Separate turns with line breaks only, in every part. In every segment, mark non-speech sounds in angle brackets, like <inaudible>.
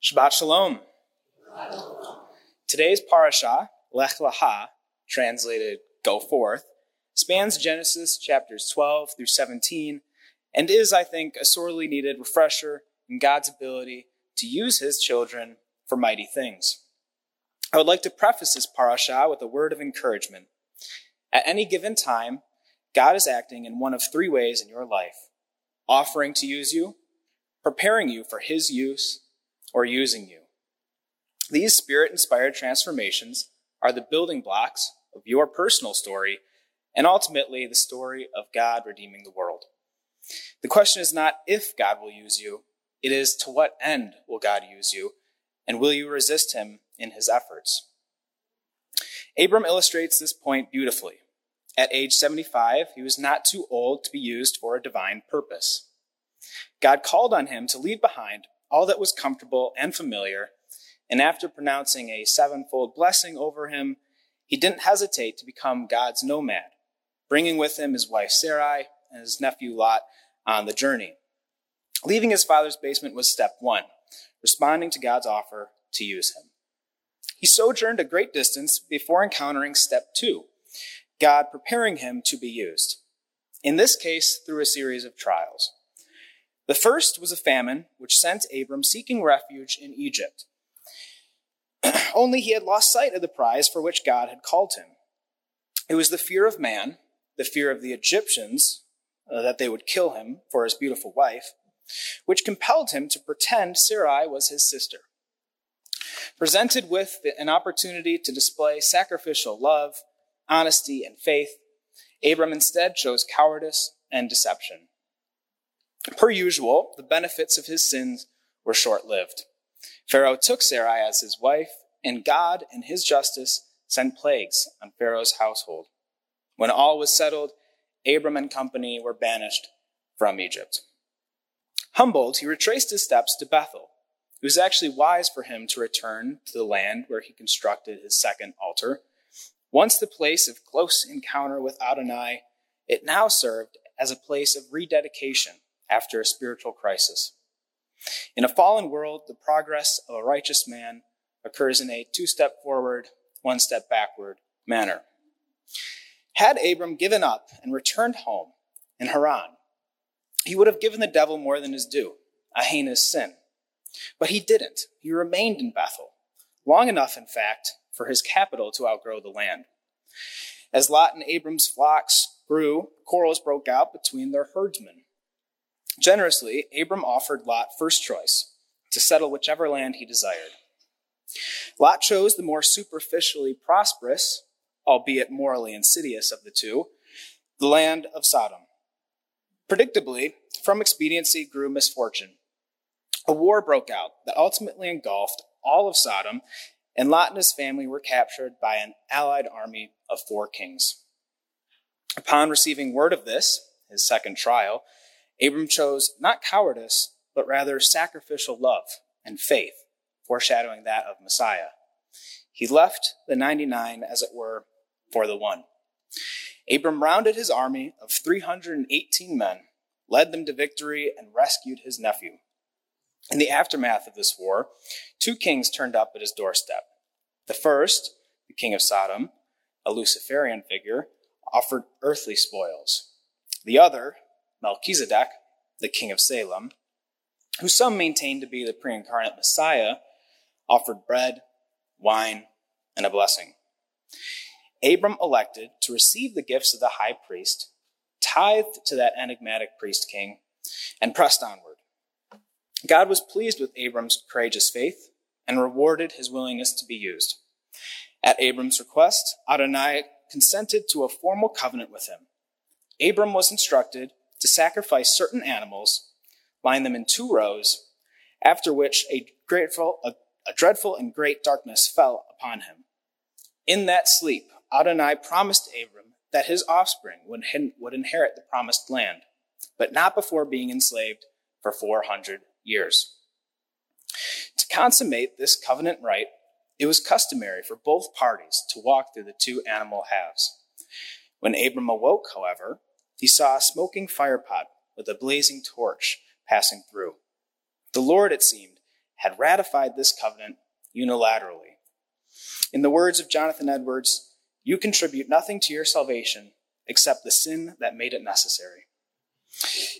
Shabbat Shalom. Today's parasha, Lech Lecha, translated Go Forth, spans Genesis chapters 12 through 17 and is, I think, a sorely needed refresher in God's ability to use his children for mighty things. I would like to preface this parasha with a word of encouragement. At any given time, God is acting in one of three ways in your life offering to use you, preparing you for his use, or using you. These spirit inspired transformations are the building blocks of your personal story and ultimately the story of God redeeming the world. The question is not if God will use you, it is to what end will God use you, and will you resist him in his efforts? Abram illustrates this point beautifully. At age 75, he was not too old to be used for a divine purpose. God called on him to leave behind all that was comfortable and familiar, and after pronouncing a sevenfold blessing over him, he didn't hesitate to become God's nomad, bringing with him his wife Sarai and his nephew Lot on the journey. Leaving his father's basement was step one, responding to God's offer to use him. He sojourned a great distance before encountering step two, God preparing him to be used. In this case, through a series of trials. The first was a famine which sent Abram seeking refuge in Egypt. <clears throat> Only he had lost sight of the prize for which God had called him. It was the fear of man, the fear of the Egyptians, uh, that they would kill him for his beautiful wife, which compelled him to pretend Sarai was his sister. Presented with an opportunity to display sacrificial love, honesty, and faith, Abram instead chose cowardice and deception. Per usual, the benefits of his sins were short lived. Pharaoh took Sarai as his wife, and God, in his justice, sent plagues on Pharaoh's household. When all was settled, Abram and company were banished from Egypt. Humbled, he retraced his steps to Bethel. It was actually wise for him to return to the land where he constructed his second altar. Once the place of close encounter with Adonai, it now served as a place of rededication after a spiritual crisis. In a fallen world, the progress of a righteous man occurs in a two step forward, one step backward manner. Had Abram given up and returned home in Haran, he would have given the devil more than his due, a heinous sin. But he didn't. He remained in Bethel, long enough, in fact, for his capital to outgrow the land. As Lot and Abram's flocks grew, quarrels broke out between their herdsmen. Generously, Abram offered Lot first choice to settle whichever land he desired. Lot chose the more superficially prosperous, albeit morally insidious of the two, the land of Sodom. Predictably, from expediency grew misfortune. A war broke out that ultimately engulfed all of Sodom, and Lot and his family were captured by an allied army of four kings. Upon receiving word of this, his second trial, Abram chose not cowardice, but rather sacrificial love and faith, foreshadowing that of Messiah. He left the 99, as it were, for the one. Abram rounded his army of 318 men, led them to victory, and rescued his nephew. In the aftermath of this war, two kings turned up at his doorstep. The first, the king of Sodom, a Luciferian figure, offered earthly spoils. The other, Melchizedek, the king of Salem, who some maintain to be the pre incarnate Messiah, offered bread, wine, and a blessing. Abram elected to receive the gifts of the high priest, tithed to that enigmatic priest king, and pressed onward. God was pleased with Abram's courageous faith and rewarded his willingness to be used. At Abram's request, Adonai consented to a formal covenant with him. Abram was instructed to sacrifice certain animals, line them in two rows, after which a, grateful, a, a dreadful and great darkness fell upon him. In that sleep, Adonai promised Abram that his offspring would, would inherit the promised land, but not before being enslaved for 400 years. To consummate this covenant rite, it was customary for both parties to walk through the two animal halves. When Abram awoke, however, he saw a smoking firepot with a blazing torch passing through. The Lord, it seemed, had ratified this covenant unilaterally. In the words of Jonathan Edwards, you contribute nothing to your salvation except the sin that made it necessary.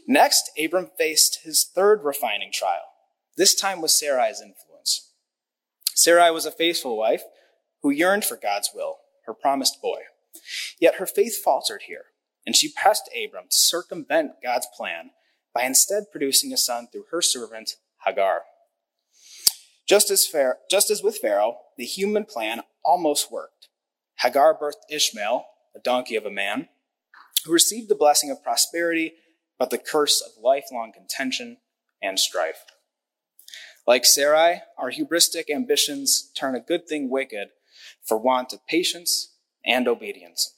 Next, Abram faced his third refining trial, this time with Sarai's influence. Sarai was a faithful wife who yearned for God's will, her promised boy. Yet her faith faltered here, and she pressed Abram to circumvent God's plan by instead producing a son through her servant Hagar. Just as, Pharaoh, just as with Pharaoh, the human plan almost worked. Hagar birthed Ishmael, a donkey of a man, who received the blessing of prosperity, but the curse of lifelong contention and strife. Like Sarai, our hubristic ambitions turn a good thing wicked for want of patience and obedience,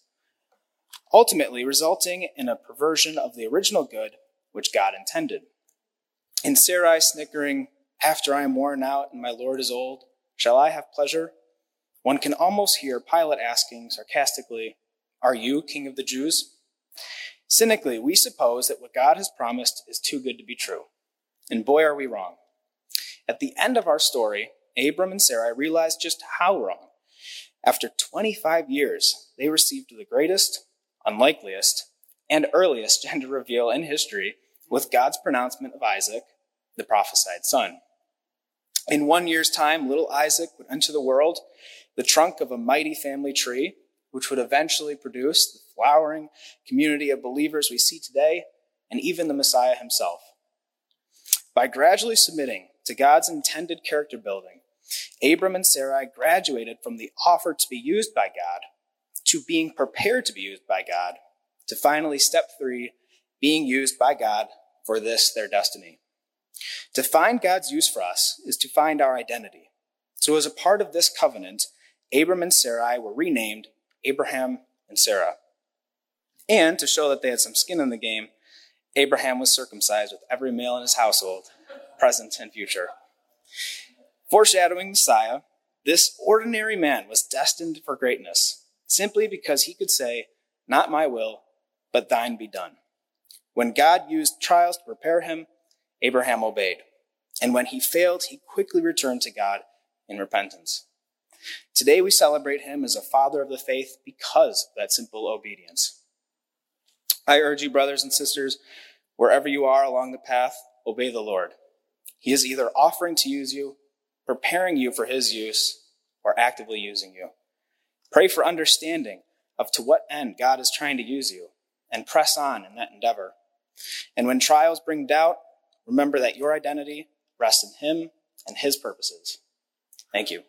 ultimately resulting in a perversion of the original good which God intended. In Sarai snickering, After I am worn out and my Lord is old, shall I have pleasure? One can almost hear Pilate asking sarcastically, Are you king of the Jews? Cynically, we suppose that what God has promised is too good to be true. And boy, are we wrong. At the end of our story, Abram and Sarai realized just how wrong. After 25 years, they received the greatest, unlikeliest, and earliest <laughs> gender reveal in history with God's pronouncement of Isaac, the prophesied son. In one year's time, little Isaac would enter the world, the trunk of a mighty family tree, which would eventually produce the flowering community of believers we see today, and even the Messiah himself. By gradually submitting to God's intended character building, Abram and Sarai graduated from the offer to be used by God to being prepared to be used by God to finally step three, being used by God for this, their destiny. To find God's use for us is to find our identity. So, as a part of this covenant, Abram and Sarai were renamed Abraham and Sarah. And to show that they had some skin in the game, Abraham was circumcised with every male in his household, present and future. Foreshadowing Messiah, this ordinary man was destined for greatness, simply because he could say, Not my will, but thine be done. When God used trials to prepare him, Abraham obeyed. And when he failed, he quickly returned to God in repentance. Today we celebrate him as a father of the faith because of that simple obedience. I urge you, brothers and sisters, wherever you are along the path, obey the Lord. He is either offering to use you, preparing you for his use, or actively using you. Pray for understanding of to what end God is trying to use you and press on in that endeavor. And when trials bring doubt, remember that your identity rests in Him and His purposes. Thank you.